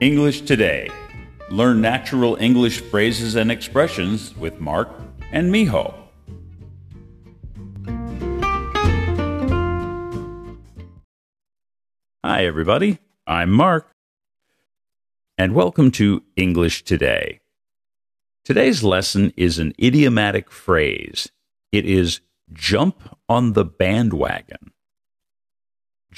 English Today. Learn natural English phrases and expressions with Mark and Miho. Hi, everybody. I'm Mark. And welcome to English Today. Today's lesson is an idiomatic phrase. It is jump on the bandwagon.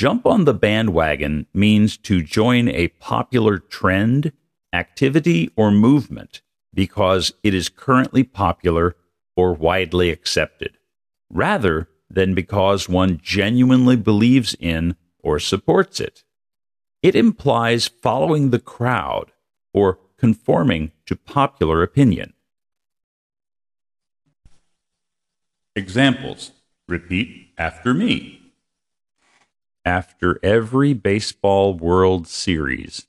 Jump on the bandwagon means to join a popular trend, activity, or movement because it is currently popular or widely accepted, rather than because one genuinely believes in or supports it. It implies following the crowd or conforming to popular opinion. Examples Repeat after me. After every baseball World Series,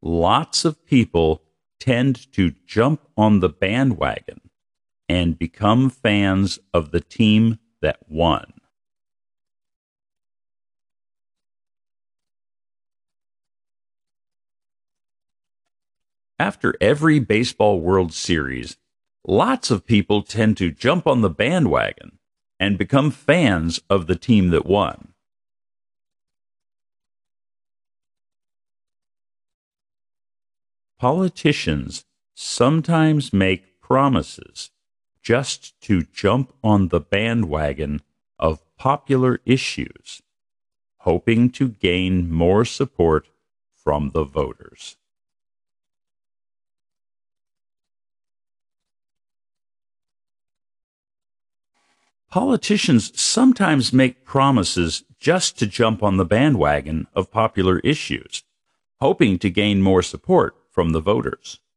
lots of people tend to jump on the bandwagon and become fans of the team that won. After every baseball World Series, lots of people tend to jump on the bandwagon and become fans of the team that won. Politicians sometimes make promises just to jump on the bandwagon of popular issues, hoping to gain more support from the voters. Politicians sometimes make promises just to jump on the bandwagon of popular issues, hoping to gain more support from the voters. “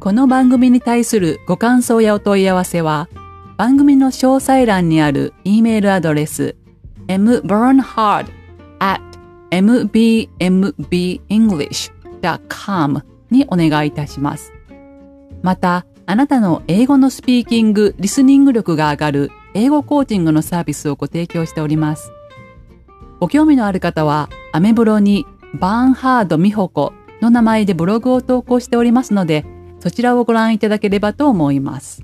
この番組に対するご感想やお問い合わせは、番組の詳細欄にある E メールアドレス mburnhard at mbmbenglish.com にお願いいたします。また、あなたの英語のスピーキング、リスニング力が上がる英語コーチングのサービスをご提供しております。ご興味のある方は、アメブロにバーンハード美穂子の名前でブログを投稿しておりますので、そちらをご覧いただければと思います。